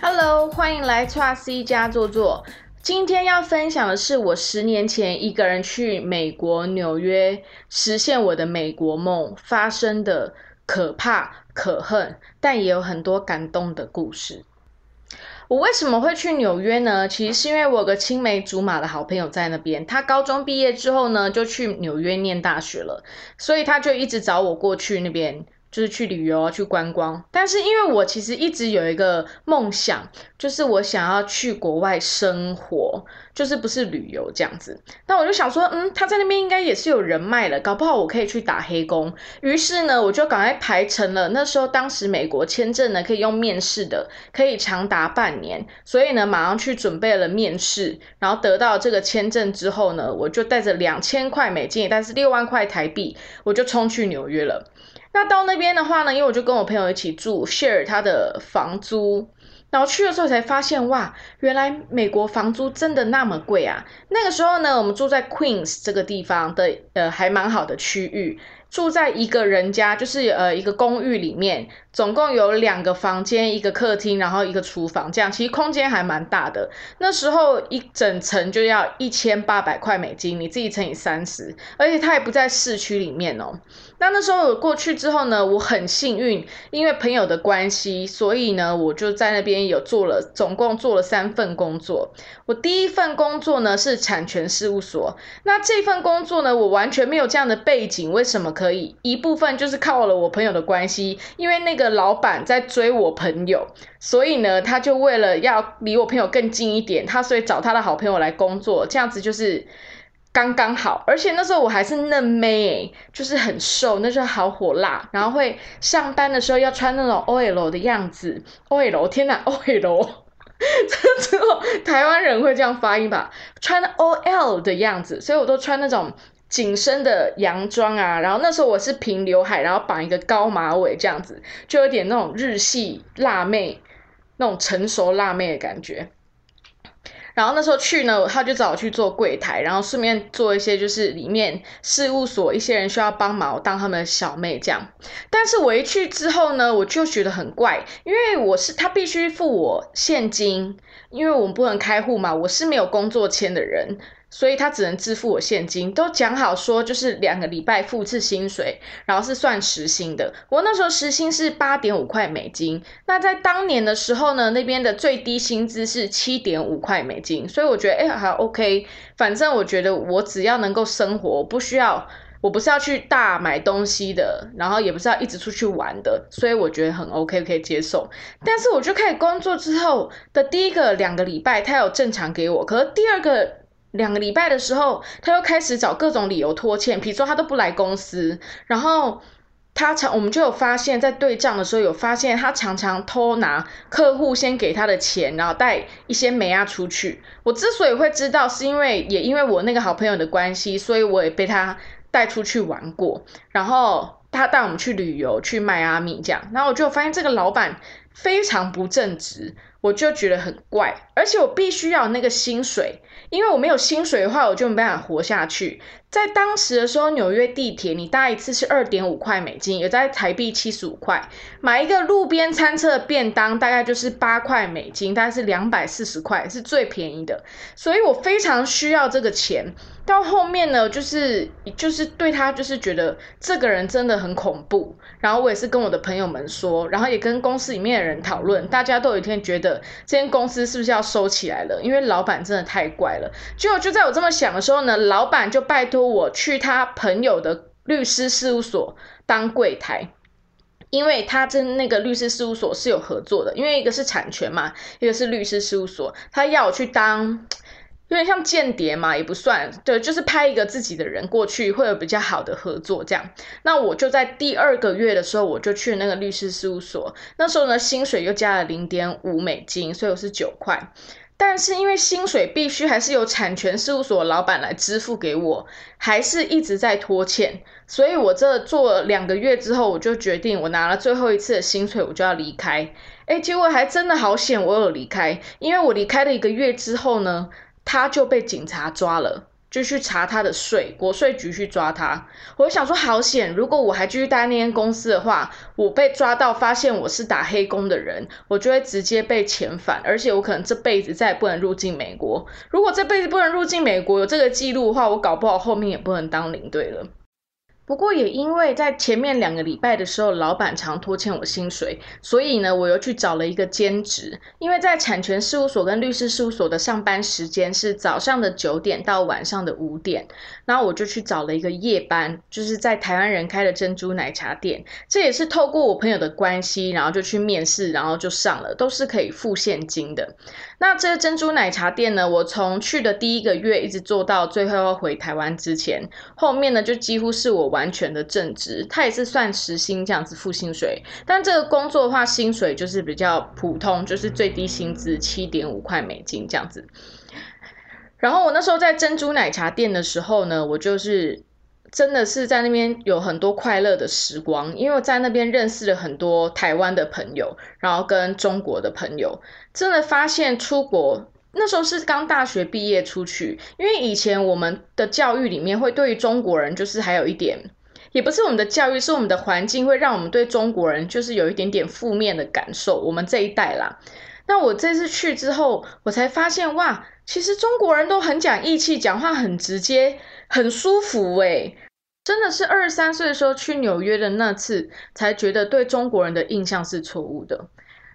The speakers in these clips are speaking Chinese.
Hello，欢迎来 t r C 家坐坐。今天要分享的是我十年前一个人去美国纽约实现我的美国梦发生的可怕、可恨，但也有很多感动的故事。我为什么会去纽约呢？其实是因为我有个青梅竹马的好朋友在那边，他高中毕业之后呢，就去纽约念大学了，所以他就一直找我过去那边。就是去旅游啊，去观光。但是因为我其实一直有一个梦想，就是我想要去国外生活，就是不是旅游这样子。那我就想说，嗯，他在那边应该也是有人脉了，搞不好我可以去打黑工。于是呢，我就赶快排成了。那时候当时美国签证呢可以用面试的，可以长达半年。所以呢，马上去准备了面试，然后得到这个签证之后呢，我就带着两千块美金，但是六万块台币，我就冲去纽约了。那到那边的话呢，因为我就跟我朋友一起住，share 他的房租，然后去的时候才发现，哇，原来美国房租真的那么贵啊！那个时候呢，我们住在 Queens 这个地方的，呃，还蛮好的区域。住在一个人家，就是呃一个公寓里面，总共有两个房间，一个客厅，然后一个厨房，这样其实空间还蛮大的。那时候一整层就要一千八百块美金，你自己乘以三十，而且它也不在市区里面哦。那那时候我过去之后呢，我很幸运，因为朋友的关系，所以呢我就在那边有做了，总共做了三份工作。我第一份工作呢是产权事务所，那这份工作呢我完全没有这样的背景，为什么？可以一部分就是靠了我朋友的关系，因为那个老板在追我朋友，所以呢，他就为了要离我朋友更近一点，他所以找他的好朋友来工作，这样子就是刚刚好。而且那时候我还是嫩妹，就是很瘦，那时候好火辣，然后会上班的时候要穿那种 OL 的样子，OL 天哪，OL，这之后台湾人会这样发音吧？穿 OL 的样子，所以我都穿那种。紧身的洋装啊，然后那时候我是平刘海，然后绑一个高马尾，这样子就有点那种日系辣妹，那种成熟辣妹的感觉。然后那时候去呢，他就找我去做柜台，然后顺便做一些就是里面事务所一些人需要帮忙，当他们的小妹这样。但是我一去之后呢，我就觉得很怪，因为我是他必须付我现金，因为我们不能开户嘛，我是没有工作签的人。所以他只能支付我现金，都讲好说就是两个礼拜付一次薪水，然后是算时薪的。我那时候时薪是八点五块美金，那在当年的时候呢，那边的最低薪资是七点五块美金，所以我觉得哎还 OK，反正我觉得我只要能够生活，不需要，我不是要去大买东西的，然后也不是要一直出去玩的，所以我觉得很 OK 可以接受。但是我就开始工作之后的第一个两个礼拜，他有正常给我，可是第二个。两个礼拜的时候，他又开始找各种理由拖欠，比如说他都不来公司，然后他常我们就有发现，在对账的时候有发现他常常偷拿客户先给他的钱，然后带一些美亚出去。我之所以会知道，是因为也因为我那个好朋友的关系，所以我也被他带出去玩过，然后他带我们去旅游，去迈阿密这样，然后我就发现这个老板非常不正直。我就觉得很怪，而且我必须要那个薪水，因为我没有薪水的话，我就没办法活下去。在当时的时候，纽约地铁你搭一次是二点五块美金，也在台币七十五块。买一个路边餐车的便当大概就是八块美金，大概是两百四十块，是最便宜的。所以我非常需要这个钱。到后面呢，就是就是对他就是觉得这个人真的很恐怖。然后我也是跟我的朋友们说，然后也跟公司里面的人讨论，大家都有一天觉得这间公司是不是要收起来了？因为老板真的太怪了。结果就在我这么想的时候呢，老板就拜托。我去他朋友的律师事务所当柜台，因为他跟那个律师事务所是有合作的，因为一个是产权嘛，一个是律师事务所，他要我去当有点像间谍嘛，也不算，对，就是派一个自己的人过去，会有比较好的合作这样。那我就在第二个月的时候，我就去那个律师事务所，那时候呢，薪水又加了零点五美金，所以我是九块。但是因为薪水必须还是由产权事务所老板来支付给我，还是一直在拖欠，所以我这做两个月之后，我就决定我拿了最后一次的薪水，我就要离开。哎，结果还真的好险，我有离开，因为我离开了一个月之后呢，他就被警察抓了。就去查他的税，国税局去抓他。我想说，好险！如果我还继续待那间公司的话，我被抓到发现我是打黑工的人，我就会直接被遣返，而且我可能这辈子再也不能入境美国。如果这辈子不能入境美国，有这个记录的话，我搞不好后面也不能当领队了。不过也因为在前面两个礼拜的时候，老板常拖欠我薪水，所以呢，我又去找了一个兼职。因为在产权事务所跟律师事务所的上班时间是早上的九点到晚上的五点，然后我就去找了一个夜班，就是在台湾人开的珍珠奶茶店。这也是透过我朋友的关系，然后就去面试，然后就上了，都是可以付现金的。那这个珍珠奶茶店呢，我从去的第一个月一直做到最后要回台湾之前，后面呢就几乎是我完完全的正职，它也是算时薪这样子付薪水。但这个工作的话，薪水就是比较普通，就是最低薪资七点五块美金这样子。然后我那时候在珍珠奶茶店的时候呢，我就是。真的是在那边有很多快乐的时光，因为我在那边认识了很多台湾的朋友，然后跟中国的朋友，真的发现出国那时候是刚大学毕业出去，因为以前我们的教育里面会对于中国人就是还有一点，也不是我们的教育，是我们的环境会让我们对中国人就是有一点点负面的感受。我们这一代啦，那我这次去之后，我才发现哇，其实中国人都很讲义气，讲话很直接。很舒服诶，真的是二十三岁的时候去纽约的那次，才觉得对中国人的印象是错误的。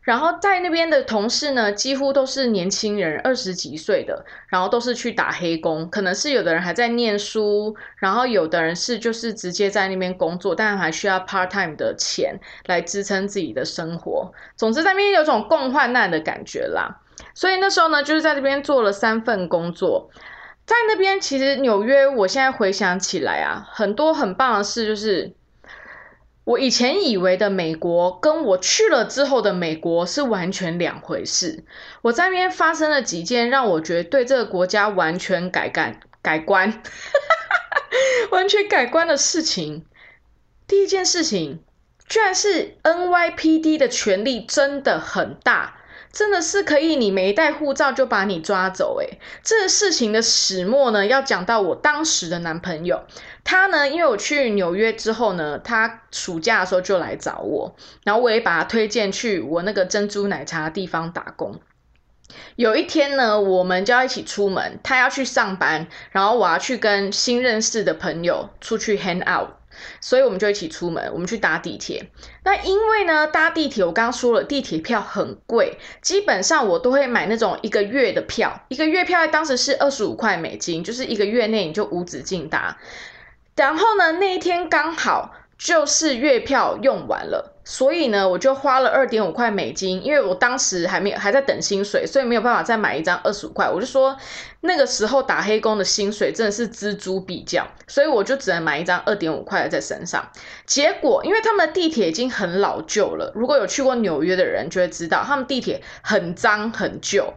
然后在那边的同事呢，几乎都是年轻人，二十几岁的，然后都是去打黑工，可能是有的人还在念书，然后有的人是就是直接在那边工作，但还需要 part time 的钱来支撑自己的生活。总之在那边有种共患难的感觉啦。所以那时候呢，就是在这边做了三份工作。在那边，其实纽约，我现在回想起来啊，很多很棒的事，就是我以前以为的美国，跟我去了之后的美国是完全两回事。我在那边发生了几件让我觉得对这个国家完全改感、改观、完全改观的事情。第一件事情，居然是 NYPD 的权力真的很大。真的是可以，你没带护照就把你抓走诶这个事情的始末呢，要讲到我当时的男朋友，他呢，因为我去纽约之后呢，他暑假的时候就来找我，然后我也把他推荐去我那个珍珠奶茶的地方打工。有一天呢，我们就要一起出门，他要去上班，然后我要去跟新认识的朋友出去 hang out。所以我们就一起出门，我们去搭地铁。那因为呢，搭地铁我刚刚说了，地铁票很贵，基本上我都会买那种一个月的票，一个月票当时是二十五块美金，就是一个月内你就无止境搭。然后呢，那一天刚好就是月票用完了。所以呢，我就花了二点五块美金，因为我当时还没有还在等薪水，所以没有办法再买一张二十五块。我就说那个时候打黑工的薪水真的是锱铢必较，所以我就只能买一张二点五块的在身上。结果，因为他们的地铁已经很老旧了，如果有去过纽约的人就会知道，他们地铁很脏很旧。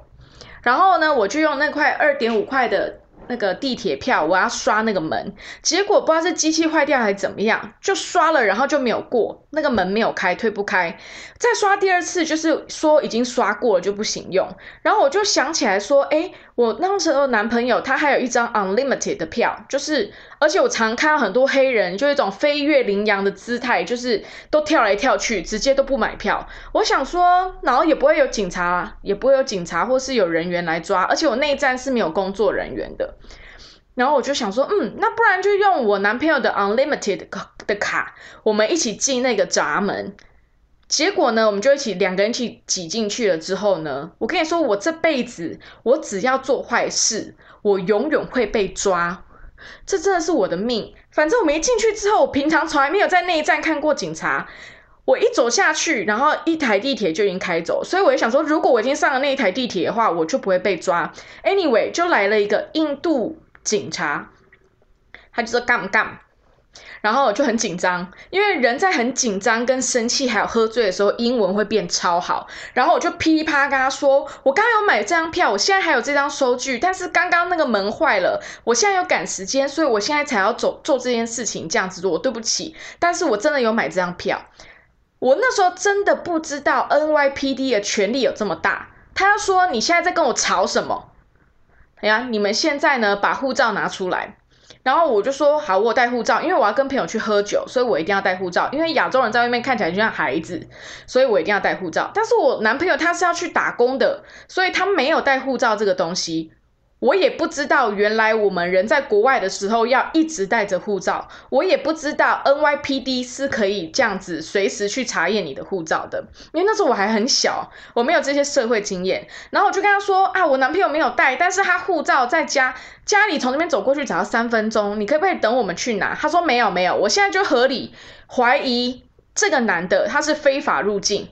然后呢，我就用那块二点五块的。那个地铁票，我要刷那个门，结果不知道是机器坏掉还是怎么样，就刷了，然后就没有过，那个门没有开，推不开。再刷第二次，就是说已经刷过了就不行用。然后我就想起来说，哎，我那时候男朋友他还有一张 unlimited 的票，就是。而且我常看到很多黑人，就一种飞跃羚羊的姿态，就是都跳来跳去，直接都不买票。我想说，然后也不会有警察，也不会有警察或是有人员来抓。而且我那一站是没有工作人员的。然后我就想说，嗯，那不然就用我男朋友的 unlimited 的卡，我们一起进那个闸门。结果呢，我们就一起两个人一起挤进去了。之后呢，我跟你说，我这辈子我只要做坏事，我永远会被抓。这真的是我的命。反正我没进去之后，我平常从来没有在那一站看过警察。我一走下去，然后一台地铁就已经开走，所以我就想说，如果我已经上了那一台地铁的话，我就不会被抓。Anyway，就来了一个印度警察，他就说干不干。然后我就很紧张，因为人在很紧张、跟生气还有喝醉的时候，英文会变超好。然后我就噼里啪啦跟他说：“我刚刚有买这张票，我现在还有这张收据，但是刚刚那个门坏了，我现在有赶时间，所以我现在才要走做这件事情。这样子，我对不起，但是我真的有买这张票。我那时候真的不知道 NYPD 的权力有这么大。他要说你现在在跟我吵什么？哎呀，你们现在呢把护照拿出来。然后我就说好，我带护照，因为我要跟朋友去喝酒，所以我一定要带护照。因为亚洲人在外面看起来就像孩子，所以我一定要带护照。但是我男朋友他是要去打工的，所以他没有带护照这个东西。我也不知道，原来我们人在国外的时候要一直带着护照。我也不知道 NYPD 是可以这样子随时去查验你的护照的，因为那时候我还很小，我没有这些社会经验。然后我就跟他说啊，我男朋友没有带，但是他护照在家，家里从那边走过去只要三分钟，你可不可以等我们去拿？他说没有没有，我现在就合理怀疑这个男的他是非法入境。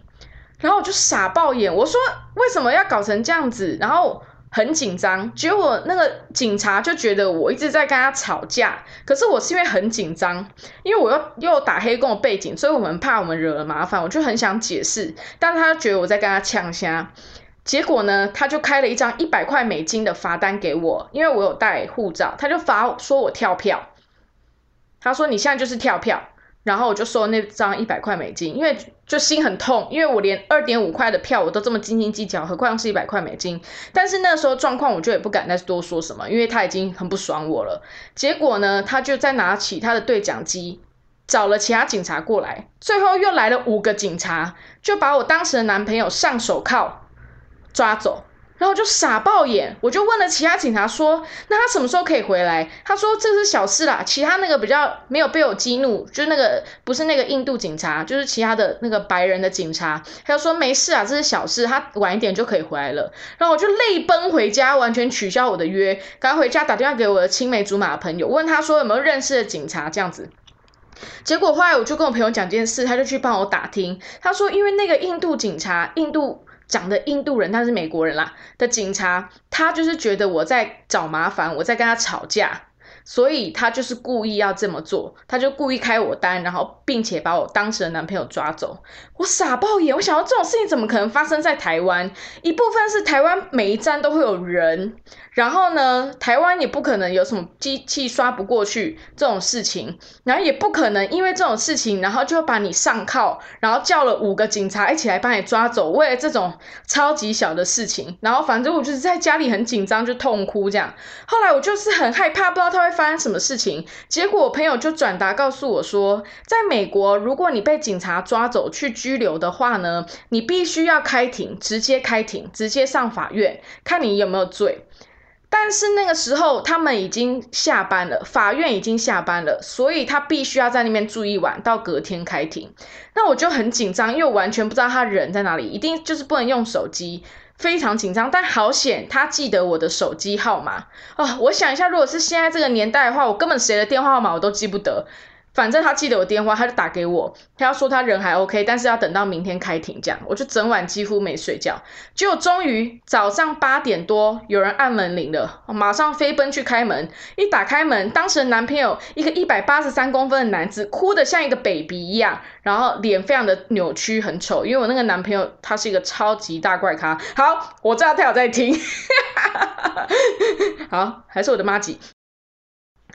然后我就傻爆眼，我说为什么要搞成这样子？然后。很紧张，结果那个警察就觉得我一直在跟他吵架，可是我是因为很紧张，因为我又又打黑工的背景，所以我们怕我们惹了麻烦，我就很想解释，但他觉得我在跟他呛虾，结果呢，他就开了一张一百块美金的罚单给我，因为我有带护照，他就罚说我跳票，他说你现在就是跳票。然后我就收那张一百块美金，因为就心很痛，因为我连二点五块的票我都这么斤斤计较，何况是一百块美金。但是那时候状况，我就也不敢再多说什么，因为他已经很不爽我了。结果呢，他就再拿起他的对讲机，找了其他警察过来，最后又来了五个警察，就把我当时的男朋友上手铐抓走。然后就傻爆眼，我就问了其他警察说：“那他什么时候可以回来？”他说：“这是小事啦。”其他那个比较没有被我激怒，就是那个不是那个印度警察，就是其他的那个白人的警察，他就说：“没事啊，这是小事，他晚一点就可以回来了。”然后我就泪奔回家，完全取消我的约，赶回家打电话给我的青梅竹马的朋友，问他说有没有认识的警察这样子。结果后来我就跟我朋友讲这件事，他就去帮我打听，他说因为那个印度警察，印度。讲的印度人，他是美国人啦的警察，他就是觉得我在找麻烦，我在跟他吵架。所以他就是故意要这么做，他就故意开我单，然后并且把我当时的男朋友抓走。我傻爆眼，我想到这种事情怎么可能发生在台湾？一部分是台湾每一站都会有人，然后呢，台湾也不可能有什么机器刷不过去这种事情，然后也不可能因为这种事情，然后就把你上铐，然后叫了五个警察一起来把你抓走，为了这种超级小的事情，然后反正我就是在家里很紧张，就痛哭这样。后来我就是很害怕，不知道他会。发生什么事情？结果我朋友就转达告诉我说，在美国，如果你被警察抓走去拘留的话呢，你必须要开庭，直接开庭，直接上法院，看你有没有罪。但是那个时候他们已经下班了，法院已经下班了，所以他必须要在那边住一晚，到隔天开庭。那我就很紧张，因为完全不知道他人在哪里，一定就是不能用手机。非常紧张，但好险，他记得我的手机号码哦！我想一下，如果是现在这个年代的话，我根本谁的电话号码我都记不得。反正他记得我电话，他就打给我，他要说他人还 OK，但是要等到明天开庭这样，我就整晚几乎没睡觉。结果终于早上八点多有人按门铃了，马上飞奔去开门。一打开门，当时的男朋友一个一百八十三公分的男子，哭得像一个 baby 一样，然后脸非常的扭曲，很丑。因为我那个男朋友他是一个超级大怪咖。好，我知道他有在听。好，还是我的妈吉。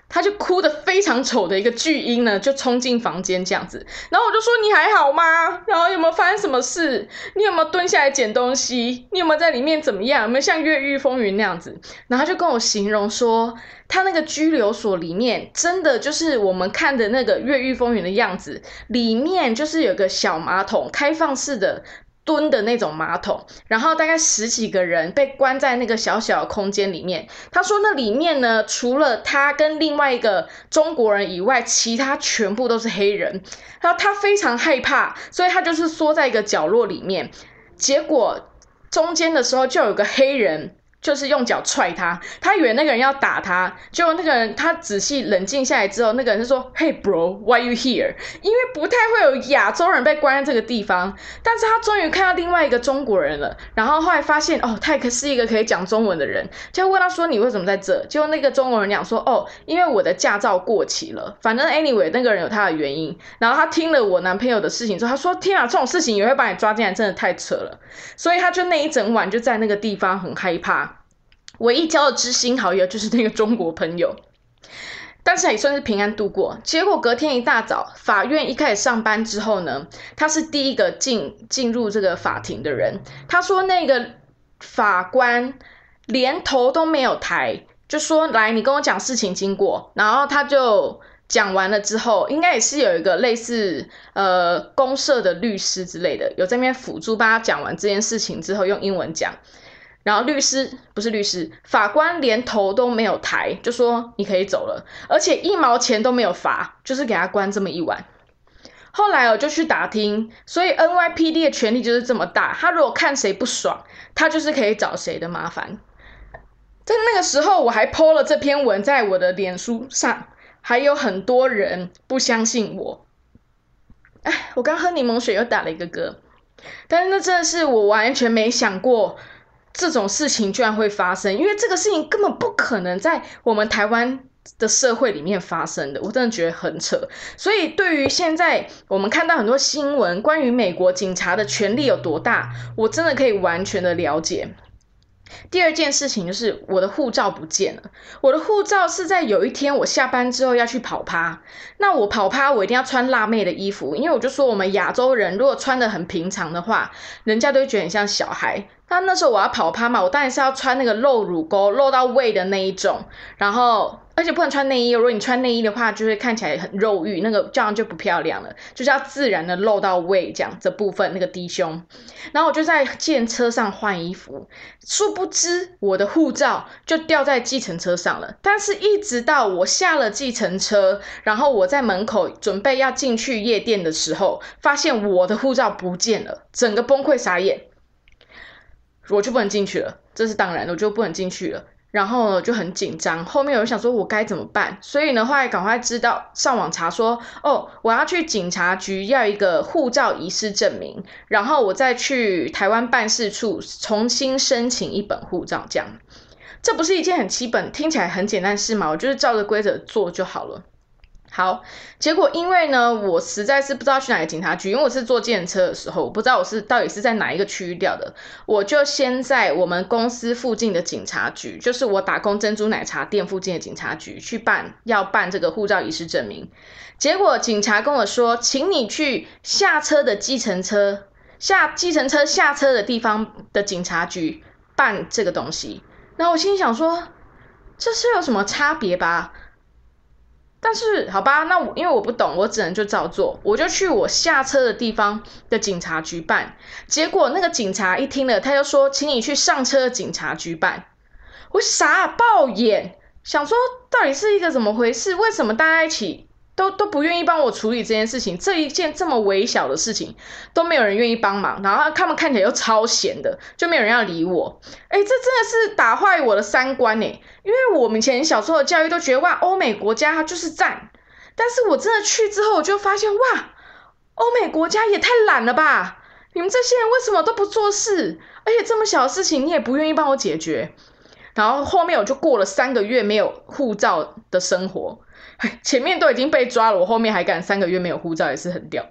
他就哭的非常丑的一个巨婴呢，就冲进房间这样子，然后我就说你还好吗？然后有没有发生什么事？你有没有蹲下来捡东西？你有没有在里面怎么样？有没有像越狱风云那样子？然后就跟我形容说，他那个拘留所里面真的就是我们看的那个越狱风云的样子，里面就是有个小马桶，开放式的。蹲的那种马桶，然后大概十几个人被关在那个小小的空间里面。他说那里面呢，除了他跟另外一个中国人以外，其他全部都是黑人。然后他非常害怕，所以他就是缩在一个角落里面。结果中间的时候就有个黑人。就是用脚踹他，他以为那个人要打他，结果那个人他仔细冷静下来之后，那个人就说：“Hey bro, why you here？” 因为不太会有亚洲人被关在这个地方，但是他终于看到另外一个中国人了，然后后来发现哦，他可是一个可以讲中文的人，就问他说：“你为什么在这？”结果那个中国人讲说：“哦，因为我的驾照过期了。”反正 anyway，那个人有他的原因。然后他听了我男朋友的事情之后，他说：“天啊，这种事情也会把你抓进来，真的太扯了。”所以他就那一整晚就在那个地方很害怕。唯一交的知心好友就是那个中国朋友，但是也算是平安度过。结果隔天一大早，法院一开始上班之后呢，他是第一个进进入这个法庭的人。他说那个法官连头都没有抬，就说来，你跟我讲事情经过。然后他就讲完了之后，应该也是有一个类似呃公社的律师之类的，有在那边辅助帮他讲完这件事情之后，用英文讲。然后律师不是律师，法官连头都没有抬，就说你可以走了，而且一毛钱都没有罚，就是给他关这么一晚。后来我就去打听，所以 NYPD 的权力就是这么大，他如果看谁不爽，他就是可以找谁的麻烦。在那个时候，我还 po 了这篇文在我的脸书上，还有很多人不相信我。哎，我刚喝柠檬水又打了一个嗝，但是那真的是我完全没想过。这种事情居然会发生，因为这个事情根本不可能在我们台湾的社会里面发生的，我真的觉得很扯。所以，对于现在我们看到很多新闻，关于美国警察的权力有多大，我真的可以完全的了解。第二件事情就是我的护照不见了。我的护照是在有一天我下班之后要去跑趴，那我跑趴我一定要穿辣妹的衣服，因为我就说我们亚洲人如果穿的很平常的话，人家都会觉得很像小孩。但那时候我要跑趴嘛，我当然是要穿那个露乳沟、露到胃的那一种，然后。而且不能穿内衣，如果你穿内衣的话，就会看起来很肉欲，那个这样就不漂亮了。就是要自然的露到胃这样这部分那个低胸。然后我就在电车上换衣服，殊不知我的护照就掉在计程车上了。但是一直到我下了计程车，然后我在门口准备要进去夜店的时候，发现我的护照不见了，整个崩溃傻眼，我就不能进去了。这是当然的，我就不能进去了。然后就很紧张，后面我想说我该怎么办，所以呢后来赶快知道上网查说，哦，我要去警察局要一个护照遗失证明，然后我再去台湾办事处重新申请一本护照，这样，这不是一件很基本、听起来很简单事吗？我就是照着规则做就好了。好，结果因为呢，我实在是不知道去哪个警察局，因为我是坐电车的时候，我不知道我是到底是在哪一个区域掉的，我就先在我们公司附近的警察局，就是我打工珍珠奶茶店附近的警察局去办，要办这个护照遗失证明。结果警察跟我说，请你去下车的计程车下计程车下车的地方的警察局办这个东西。然后我心里想说，这是有什么差别吧？但是好吧，那我因为我不懂，我只能就照做，我就去我下车的地方的警察局办。结果那个警察一听了，他就说：“请你去上车的警察局办。”我傻爆眼，想说到底是一个怎么回事？为什么大家一起？都都不愿意帮我处理这件事情，这一件这么微小的事情都没有人愿意帮忙，然后他们看起来又超闲的，就没有人要理我。哎，这真的是打坏我的三观哎！因为我们以前小时候的教育都觉得哇，欧美国家就是赞，但是我真的去之后，我就发现哇，欧美国家也太懒了吧！你们这些人为什么都不做事？而且这么小的事情你也不愿意帮我解决。然后后面我就过了三个月没有护照的生活。前面都已经被抓了，我后面还敢三个月没有护照，也是很屌。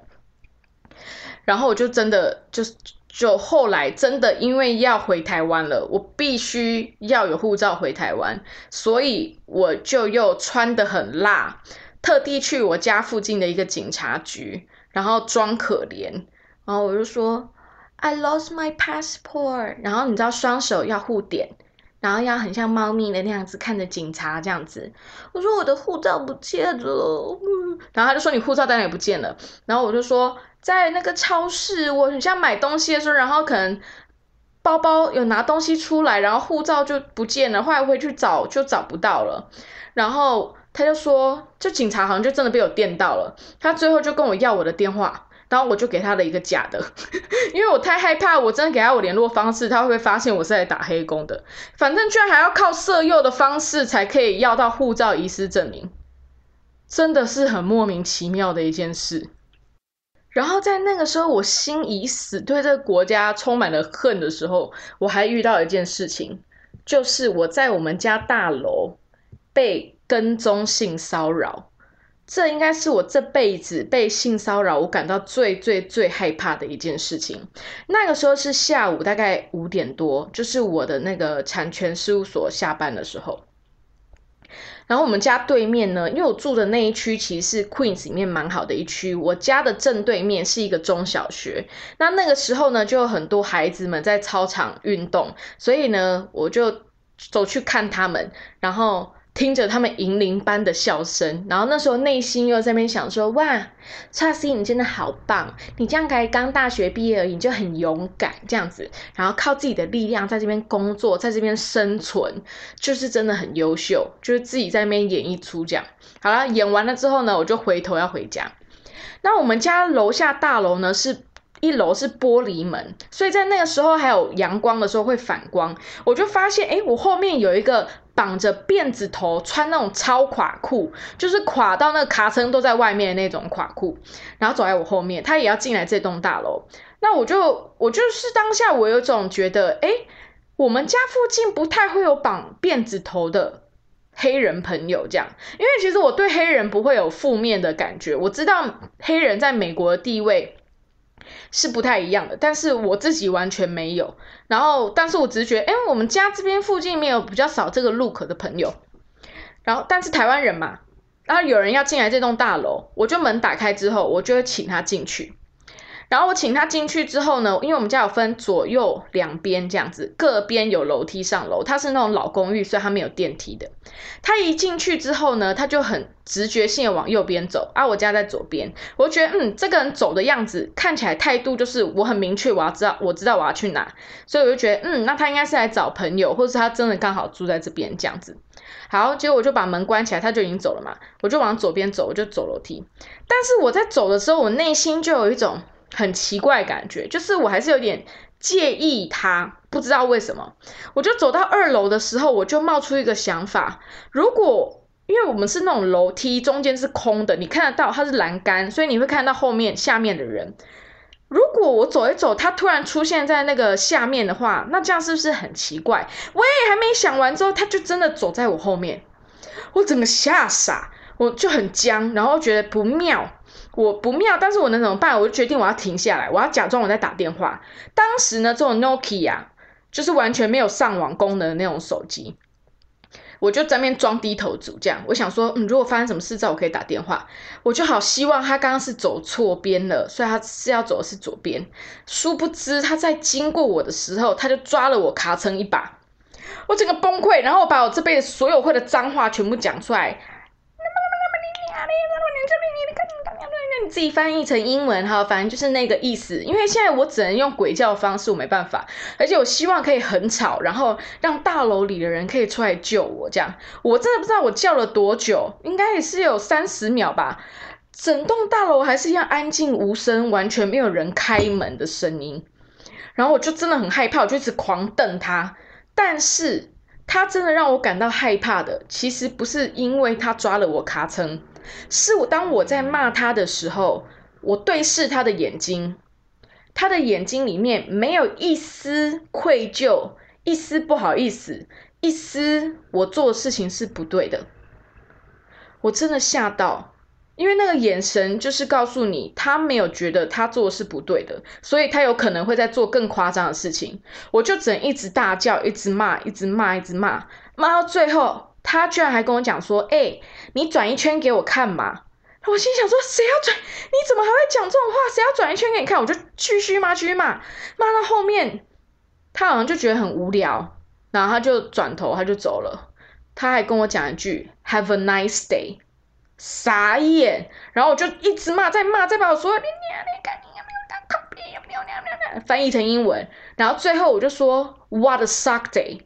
然后我就真的就就后来真的因为要回台湾了，我必须要有护照回台湾，所以我就又穿的很辣，特地去我家附近的一个警察局，然后装可怜，然后我就说 I lost my passport，然后你知道双手要互点。然后要很像猫咪的那样子看着警察这样子，我说我的护照不见了，然后他就说你护照当然也不见了，然后我就说在那个超市，我很像买东西的时候，然后可能包包有拿东西出来，然后护照就不见了，后来回去找就找不到了，然后他就说，就警察好像就真的被我电到了，他最后就跟我要我的电话。然后我就给他了一个假的，因为我太害怕，我真的给他我联络方式，他会不会发现我是来打黑工的？反正居然还要靠色诱的方式才可以要到护照遗失证明，真的是很莫名其妙的一件事。然后在那个时候，我心已死，对这个国家充满了恨的时候，我还遇到一件事情，就是我在我们家大楼被跟踪性骚扰。这应该是我这辈子被性骚扰，我感到最最最害怕的一件事情。那个时候是下午大概五点多，就是我的那个产权事务所下班的时候。然后我们家对面呢，因为我住的那一区其实是 Queens 里面蛮好的一区，我家的正对面是一个中小学。那那个时候呢，就有很多孩子们在操场运动，所以呢，我就。走去看他们，然后。听着他们银铃般的笑声，然后那时候内心又在那边想说：“哇，叉 C 你真的好棒！你这样才刚大学毕业而已，你就很勇敢这样子，然后靠自己的力量在这边工作，在这边生存，就是真的很优秀。就是自己在那边演一出这样。好了，演完了之后呢，我就回头要回家。那我们家楼下大楼呢是一楼是玻璃门，所以在那个时候还有阳光的时候会反光，我就发现哎，我后面有一个。绑着辫子头，穿那种超垮裤，就是垮到那个卡层都在外面的那种垮裤，然后走在我后面，他也要进来这栋大楼。那我就我就是当下我有种觉得，哎，我们家附近不太会有绑辫子头的黑人朋友这样，因为其实我对黑人不会有负面的感觉，我知道黑人在美国的地位。是不太一样的，但是我自己完全没有。然后，但是我只是觉得，哎，我们家这边附近没有比较少这个路口的朋友。然后，但是台湾人嘛，然后有人要进来这栋大楼，我就门打开之后，我就会请他进去。然后我请他进去之后呢，因为我们家有分左右两边这样子，各边有楼梯上楼。他是那种老公寓，所以他没有电梯的。他一进去之后呢，他就很直觉性的往右边走，啊，我家在左边。我觉得，嗯，这个人走的样子看起来态度就是我很明确，我要知道，我知道我要去哪，所以我就觉得，嗯，那他应该是来找朋友，或者是他真的刚好住在这边这样子。好，结果我就把门关起来，他就已经走了嘛，我就往左边走，我就走楼梯。但是我在走的时候，我内心就有一种。很奇怪感觉，就是我还是有点介意他，不知道为什么。我就走到二楼的时候，我就冒出一个想法：如果因为我们是那种楼梯，中间是空的，你看得到它是栏杆，所以你会看到后面下面的人。如果我走一走，他突然出现在那个下面的话，那这样是不是很奇怪？我也还没想完之后，他就真的走在我后面，我整个吓傻，我就很僵，然后觉得不妙。我不妙，但是我能怎么办？我就决定我要停下来，我要假装我在打电话。当时呢，这种 Nokia 就是完全没有上网功能的那种手机，我就在那边装低头族，这样我想说，嗯，如果发生什么事，在我可以打电话。我就好希望他刚刚是走错边了，所以他是要走的是左边。殊不知他在经过我的时候，他就抓了我卡成一把，我整个崩溃，然后我把我这辈子所有会的脏话全部讲出来。你自己翻译成英文哈，反正就是那个意思。因为现在我只能用鬼叫方式，我没办法。而且我希望可以很吵，然后让大楼里的人可以出来救我。这样，我真的不知道我叫了多久，应该也是有三十秒吧。整栋大楼还是一样安静无声，完全没有人开门的声音。然后我就真的很害怕，我就一直狂瞪他。但是他真的让我感到害怕的，其实不是因为他抓了我卡称。是我当我在骂他的时候，我对视他的眼睛，他的眼睛里面没有一丝愧疚，一丝不好意思，一丝我做的事情是不对的。我真的吓到，因为那个眼神就是告诉你，他没有觉得他做的是不对的，所以他有可能会在做更夸张的事情。我就只能一直大叫，一直骂，一直骂，一直骂，骂到最后。他居然还跟我讲说：“哎，你转一圈给我看嘛！”我心想说：“谁要转？你怎么还会讲这种话？谁要转一圈给你看？”我就继续骂，继续骂，骂到后面，他好像就觉得很无聊，然后他就转头，他就走了。他还跟我讲一句 “Have a nice day”，傻眼。然后我就一直骂，再骂，再把我说你你你看你有没有当狗屁？有没有有有翻译成英文？然后最后我就说 “What a suck day”。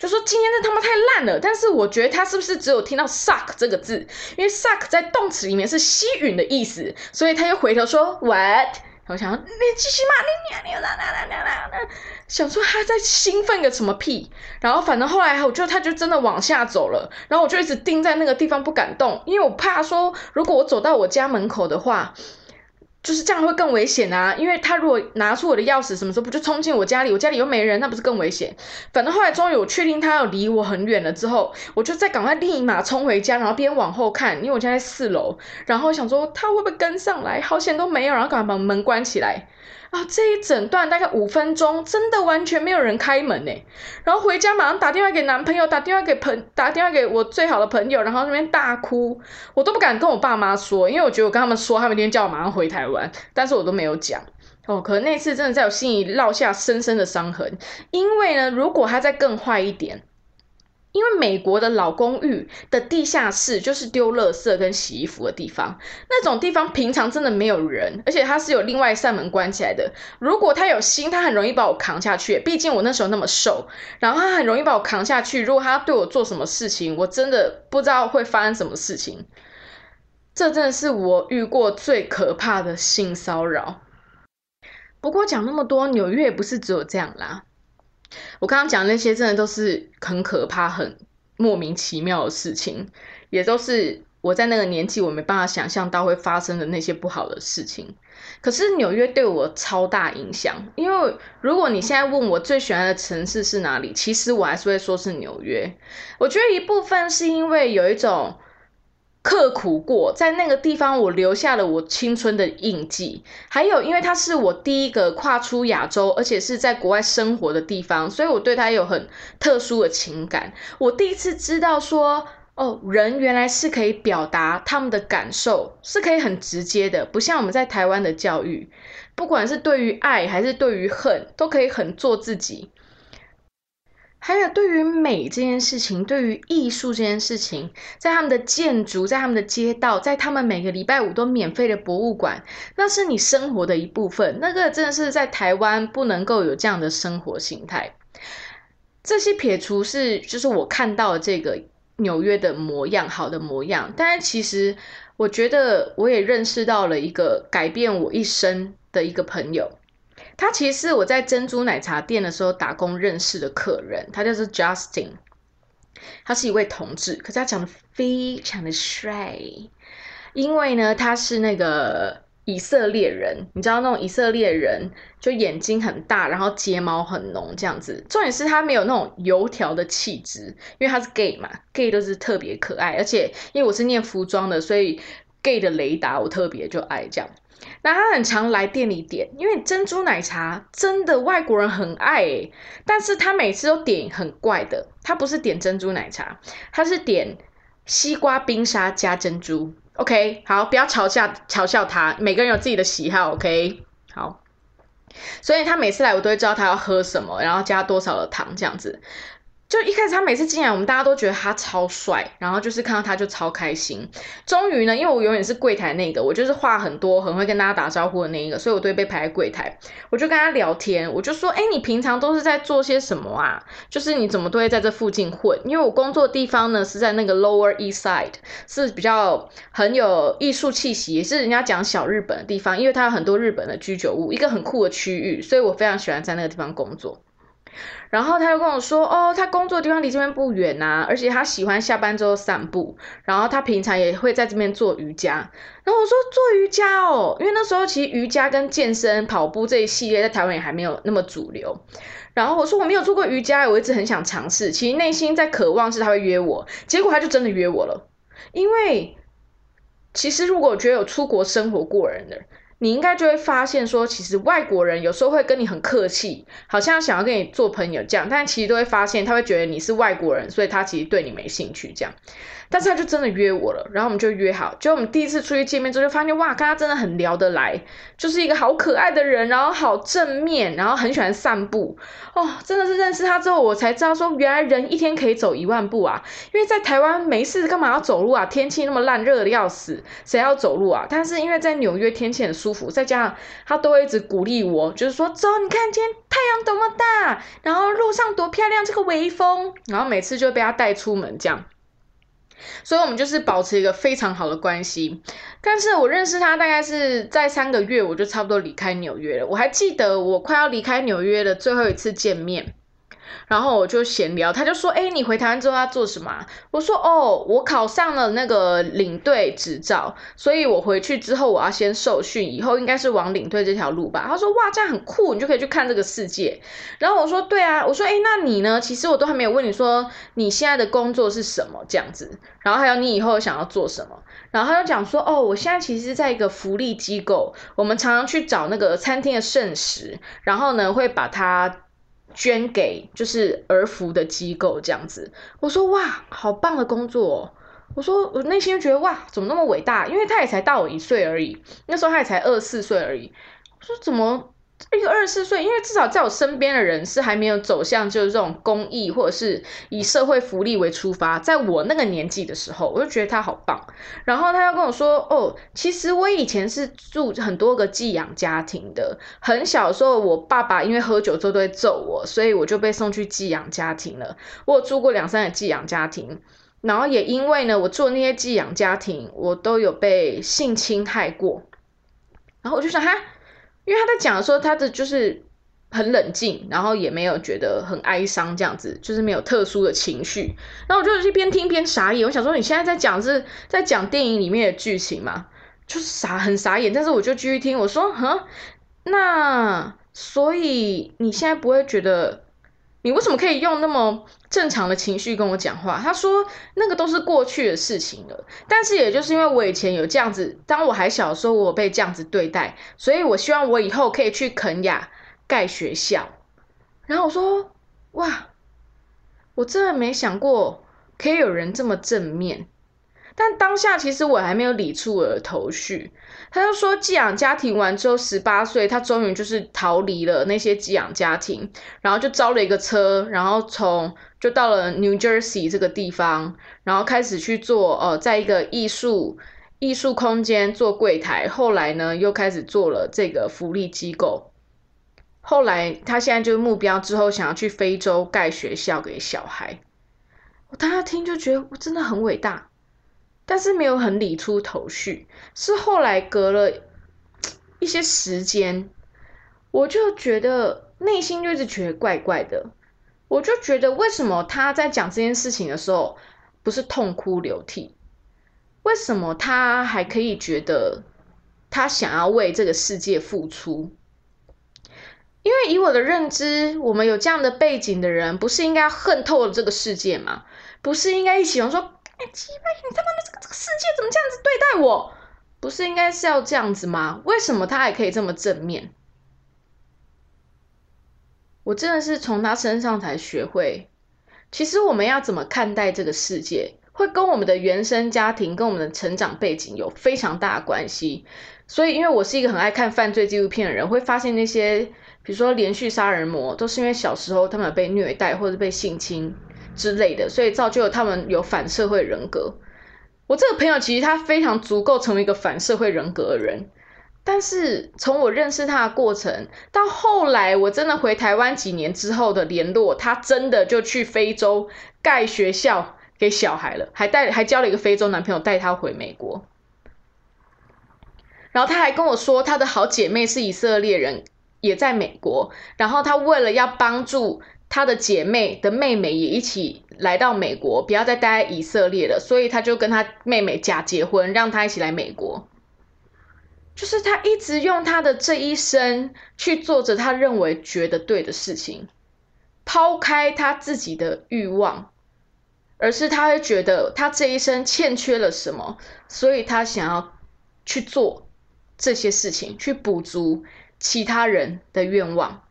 就说今天这他妈太烂了，但是我觉得他是不是只有听到 suck 这个字？因为 suck 在动词里面是吸吮的意思，所以他又回头说 what？我想你继续骂你你你啦啦啦啦啦，想说他在兴奋个什么屁？然后反正后来我就他就真的往下走了，然后我就一直盯在那个地方不敢动，因为我怕说如果我走到我家门口的话。就是这样会更危险啊！因为他如果拿出我的钥匙，什么时候不就冲进我家里？我家里又没人，那不是更危险？反正后来终于我确定他要离我很远了之后，我就再赶快立马冲回家，然后边往后看，因为我家在四楼，然后想说他会不会跟上来？好险都没有，然后赶快把门关起来。啊，这一整段大概五分钟，真的完全没有人开门呢。然后回家马上打电话给男朋友，打电话给朋，打电话给我最好的朋友，然后那边大哭，我都不敢跟我爸妈说，因为我觉得我跟他们说，他们一定叫我马上回台湾，但是我都没有讲。哦，可能那次真的在我心里烙下深深的伤痕。因为呢，如果他再更坏一点，因为美国的老公寓的地下室就是丢垃圾跟洗衣服的地方，那种地方平常真的没有人，而且它是有另外一扇门关起来的。如果他有心，他很容易把我扛下去。毕竟我那时候那么瘦，然后他很容易把我扛下去。如果他对我做什么事情，我真的不知道会发生什么事情。这真的是我遇过最可怕的性骚扰。不过讲那么多，纽约也不是只有这样啦。我刚刚讲那些真的都是很可怕、很莫名其妙的事情，也都是我在那个年纪我没办法想象到会发生的那些不好的事情。可是纽约对我超大影响，因为如果你现在问我最喜欢的城市是哪里，其实我还是会说是纽约。我觉得一部分是因为有一种。刻苦过，在那个地方，我留下了我青春的印记。还有，因为它是我第一个跨出亚洲，而且是在国外生活的地方，所以我对它有很特殊的情感。我第一次知道说，哦，人原来是可以表达他们的感受，是可以很直接的，不像我们在台湾的教育，不管是对于爱还是对于恨，都可以很做自己。还有对于美这件事情，对于艺术这件事情，在他们的建筑，在他们的街道，在他们每个礼拜五都免费的博物馆，那是你生活的一部分。那个真的是在台湾不能够有这样的生活形态。这些撇除是就是我看到这个纽约的模样，好的模样。但是其实我觉得我也认识到了一个改变我一生的一个朋友。他其实是我在珍珠奶茶店的时候打工认识的客人，他就是 Justin，他是一位同志，可是他长得非常的帅，因为呢他是那个以色列人，你知道那种以色列人就眼睛很大，然后睫毛很浓这样子，重点是他没有那种油条的气质，因为他是 gay 嘛，gay 都是特别可爱，而且因为我是念服装的，所以 gay 的雷达我特别就爱这样。那他很常来店里点，因为珍珠奶茶真的外国人很爱诶，但是他每次都点很怪的，他不是点珍珠奶茶，他是点西瓜冰沙加珍珠。OK，好，不要嘲笑嘲笑他，每个人有自己的喜好。OK，好，所以他每次来我都会知道他要喝什么，然后加多少的糖这样子。就一开始他每次进来，我们大家都觉得他超帅，然后就是看到他就超开心。终于呢，因为我永远是柜台那个，我就是话很多，很会跟大家打招呼的那一个，所以我都会被排在柜台。我就跟他聊天，我就说：“哎，你平常都是在做些什么啊？就是你怎么都会在这附近混？因为我工作的地方呢是在那个 Lower East Side，是比较很有艺术气息，也是人家讲小日本的地方，因为它有很多日本的居酒屋，一个很酷的区域，所以我非常喜欢在那个地方工作。”然后他又跟我说，哦，他工作的地方离这边不远呐，而且他喜欢下班之后散步，然后他平常也会在这边做瑜伽。然后我说做瑜伽哦，因为那时候其实瑜伽跟健身、跑步这一系列在台湾也还没有那么主流。然后我说我没有做过瑜伽，我一直很想尝试，其实内心在渴望是他会约我，结果他就真的约我了。因为其实如果觉得有出国生活过人的。你应该就会发现，说其实外国人有时候会跟你很客气，好像想要跟你做朋友这样，但其实都会发现他会觉得你是外国人，所以他其实对你没兴趣这样。但是他就真的约我了，然后我们就约好，就我们第一次出去见面之后，就发现哇，跟他真的很聊得来，就是一个好可爱的人，然后好正面，然后很喜欢散步哦，真的是认识他之后，我才知道说原来人一天可以走一万步啊，因为在台湾没事干嘛要走路啊？天气那么烂，热的要死，谁要走路啊？但是因为在纽约天气很舒服，再加上他都会一直鼓励我，就是说走，你看今天太阳多么大，然后路上多漂亮，这个微风，然后每次就被他带出门这样。所以，我们就是保持一个非常好的关系。但是我认识他大概是在三个月，我就差不多离开纽约了。我还记得我快要离开纽约的最后一次见面。然后我就闲聊，他就说：“哎，你回台湾之后要做什么？”我说：“哦，我考上了那个领队执照，所以我回去之后我要先受训，以后应该是往领队这条路吧。”他说：“哇，这样很酷，你就可以去看这个世界。”然后我说：“对啊。”我说：“哎，那你呢？其实我都还没有问你说你现在的工作是什么这样子，然后还有你以后想要做什么。”然后他就讲说：“哦，我现在其实在一个福利机构，我们常常去找那个餐厅的剩食，然后呢会把它。”捐给就是儿福的机构这样子，我说哇，好棒的工作！我说我内心就觉得哇，怎么那么伟大？因为他也才大我一岁而已，那时候他也才二四岁而已。我说怎么一个二十四岁，因为至少在我身边的人是还没有走向就是这种公益或者是以社会福利为出发，在我那个年纪的时候，我就觉得他好棒。然后他又跟我说：“哦，其实我以前是住很多个寄养家庭的，很小的时候我爸爸因为喝酒之后都会揍我，所以我就被送去寄养家庭了。我有住过两三个寄养家庭，然后也因为呢，我住的那些寄养家庭，我都有被性侵害过。然后我就想，哈。”因为他在讲的时候，他的就是很冷静，然后也没有觉得很哀伤，这样子就是没有特殊的情绪。然后我就一边听边傻眼，我想说你现在在讲是在讲电影里面的剧情嘛？就是傻很傻眼，但是我就继续听，我说，哼，那所以你现在不会觉得？你为什么可以用那么正常的情绪跟我讲话？他说那个都是过去的事情了。但是也就是因为我以前有这样子，当我还小的时候，我被这样子对待，所以我希望我以后可以去肯雅盖学校。然后我说哇，我真的没想过可以有人这么正面。但当下其实我还没有理出我的头绪。他就说寄养家庭完之后，十八岁他终于就是逃离了那些寄养家庭，然后就招了一个车，然后从就到了 New Jersey 这个地方，然后开始去做呃，在一个艺术艺术空间做柜台。后来呢，又开始做了这个福利机构。后来他现在就是目标之后想要去非洲盖学校给小孩。我当时听就觉得我真的很伟大。但是没有很理出头绪，是后来隔了一些时间，我就觉得内心就一直觉得怪怪的。我就觉得为什么他在讲这件事情的时候不是痛哭流涕？为什么他还可以觉得他想要为这个世界付出？因为以我的认知，我们有这样的背景的人，不是应该恨透了这个世界吗？不是应该一起说？哎，奇怪，你他妈的这个这个世界怎么这样子对待我？不是应该是要这样子吗？为什么他还可以这么正面？我真的是从他身上才学会，其实我们要怎么看待这个世界，会跟我们的原生家庭、跟我们的成长背景有非常大的关系。所以，因为我是一个很爱看犯罪纪录片的人，会发现那些比如说连续杀人魔，都是因为小时候他们被虐待或者被性侵。之类的，所以造就了他们有反社会人格。我这个朋友其实他非常足够成为一个反社会人格的人，但是从我认识他的过程到后来，我真的回台湾几年之后的联络，他真的就去非洲盖学校给小孩了，还带还交了一个非洲男朋友带他回美国。然后他还跟我说，他的好姐妹是以色列人，也在美国，然后他为了要帮助。他的姐妹的妹妹也一起来到美国，不要再待在以色列了，所以他就跟他妹妹假结婚，让他一起来美国。就是他一直用他的这一生去做着他认为觉得对的事情，抛开他自己的欲望，而是他会觉得他这一生欠缺了什么，所以他想要去做这些事情，去补足其他人的愿望。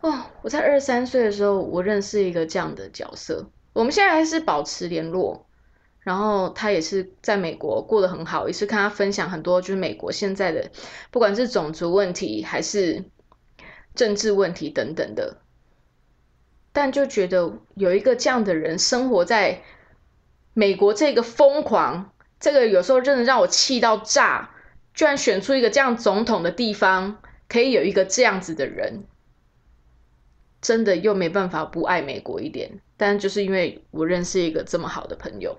哦，我在二十三岁的时候，我认识一个这样的角色。我们现在还是保持联络，然后他也是在美国过得很好，也是看他分享很多，就是美国现在的不管是种族问题还是政治问题等等的。但就觉得有一个这样的人生活在美国这个疯狂，这个有时候真的让我气到炸，居然选出一个这样总统的地方，可以有一个这样子的人。真的又没办法不爱美国一点，但就是因为我认识一个这么好的朋友。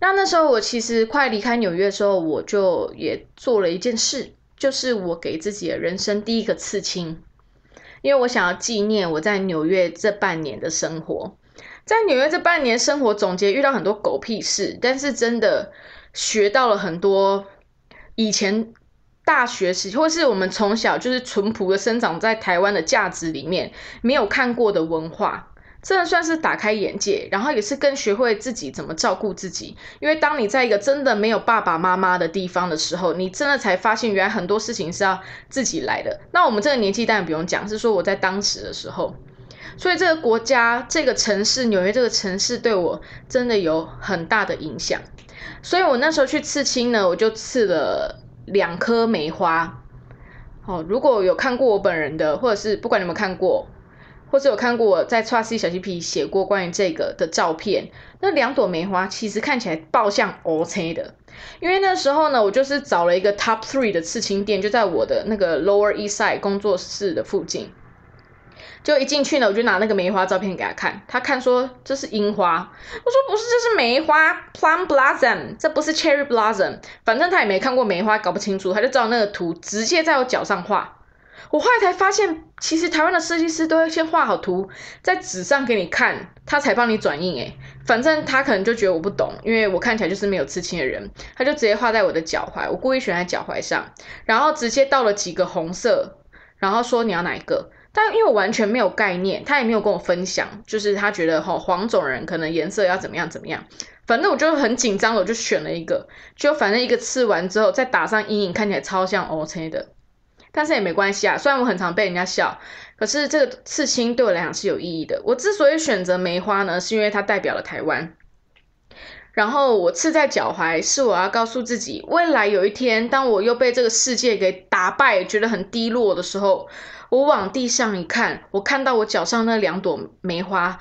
那那时候我其实快离开纽约的时候，我就也做了一件事，就是我给自己的人生第一个刺青，因为我想要纪念我在纽约这半年的生活。在纽约这半年生活总结，遇到很多狗屁事，但是真的学到了很多以前。大学时，或是我们从小就是淳朴的生长在台湾的价值里面，没有看过的文化，真的算是打开眼界，然后也是更学会自己怎么照顾自己。因为当你在一个真的没有爸爸妈妈的地方的时候，你真的才发现，原来很多事情是要自己来的。那我们这个年纪当然不用讲，是说我在当时的时候，所以这个国家、这个城市，纽约这个城市对我真的有很大的影响。所以我那时候去刺青呢，我就刺了。两颗梅花。哦，如果有看过我本人的，或者是不管你们看过，或是有看过我在 Trusty 小鸡皮写过关于这个的照片，那两朵梅花其实看起来爆像 OK 的。因为那时候呢，我就是找了一个 Top Three 的刺青店，就在我的那个 Lower East Side 工作室的附近。就一进去呢，我就拿那个梅花照片给他看，他看说这是樱花，我说不是，这是梅花 plum blossom，这不是 cherry blossom，反正他也没看过梅花，搞不清楚，他就照那个图直接在我脚上画。我后来才发现，其实台湾的设计师都会先画好图在纸上给你看，他才帮你转印。诶反正他可能就觉得我不懂，因为我看起来就是没有刺青的人，他就直接画在我的脚踝，我故意选在脚踝上，然后直接倒了几个红色，然后说你要哪一个。但因为我完全没有概念，他也没有跟我分享，就是他觉得哈黄种人可能颜色要怎么样怎么样，反正我就很紧张，我就选了一个，就反正一个刺完之后再打上阴影，看起来超像 OK 的，但是也没关系啊，虽然我很常被人家笑，可是这个刺青对我来讲是有意义的。我之所以选择梅花呢，是因为它代表了台湾。然后我刺在脚踝，是我要告诉自己，未来有一天，当我又被这个世界给打败，觉得很低落的时候，我往地上一看，我看到我脚上那两朵梅花。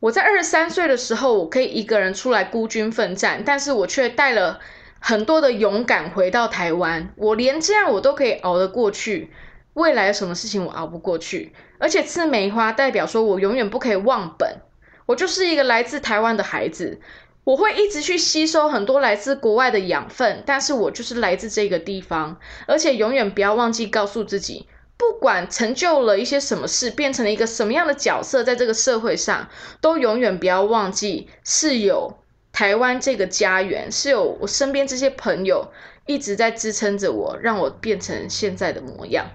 我在二十三岁的时候，我可以一个人出来孤军奋战，但是我却带了很多的勇敢回到台湾。我连这样我都可以熬得过去，未来有什么事情我熬不过去？而且刺梅花代表说我永远不可以忘本，我就是一个来自台湾的孩子。我会一直去吸收很多来自国外的养分，但是我就是来自这个地方，而且永远不要忘记告诉自己，不管成就了一些什么事，变成了一个什么样的角色，在这个社会上，都永远不要忘记是有台湾这个家园，是有我身边这些朋友一直在支撑着我，让我变成现在的模样。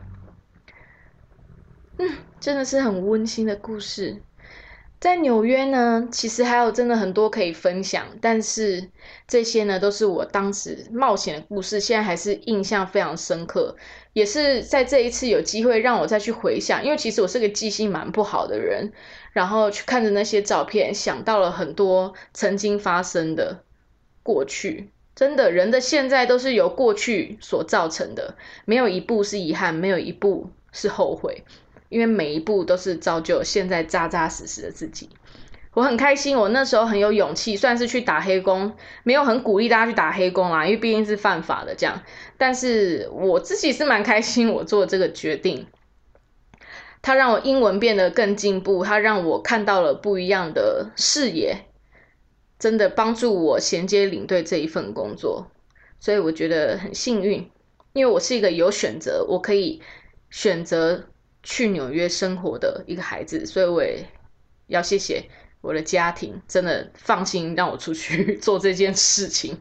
嗯，真的是很温馨的故事。在纽约呢，其实还有真的很多可以分享，但是这些呢都是我当时冒险的故事，现在还是印象非常深刻，也是在这一次有机会让我再去回想，因为其实我是个记性蛮不好的人，然后去看着那些照片，想到了很多曾经发生的过去，真的人的现在都是由过去所造成的，没有一步是遗憾，没有一步是后悔。因为每一步都是造就现在扎扎实实的自己，我很开心。我那时候很有勇气，算是去打黑工，没有很鼓励大家去打黑工啦，因为毕竟是犯法的这样。但是我自己是蛮开心，我做这个决定，它让我英文变得更进步，它让我看到了不一样的视野，真的帮助我衔接领队这一份工作，所以我觉得很幸运，因为我是一个有选择，我可以选择。去纽约生活的一个孩子，所以我也要谢谢我的家庭，真的放心让我出去 做这件事情。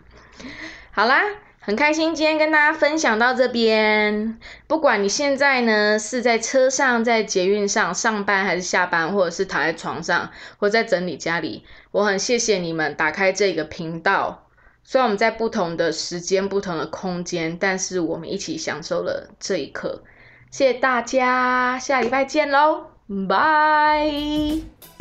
好啦，很开心今天跟大家分享到这边。不管你现在呢是在车上、在捷运上上班，还是下班，或者是躺在床上，或在整理家里，我很谢谢你们打开这个频道。虽然我们在不同的时间、不同的空间，但是我们一起享受了这一刻。谢谢大家，下礼拜见喽，拜。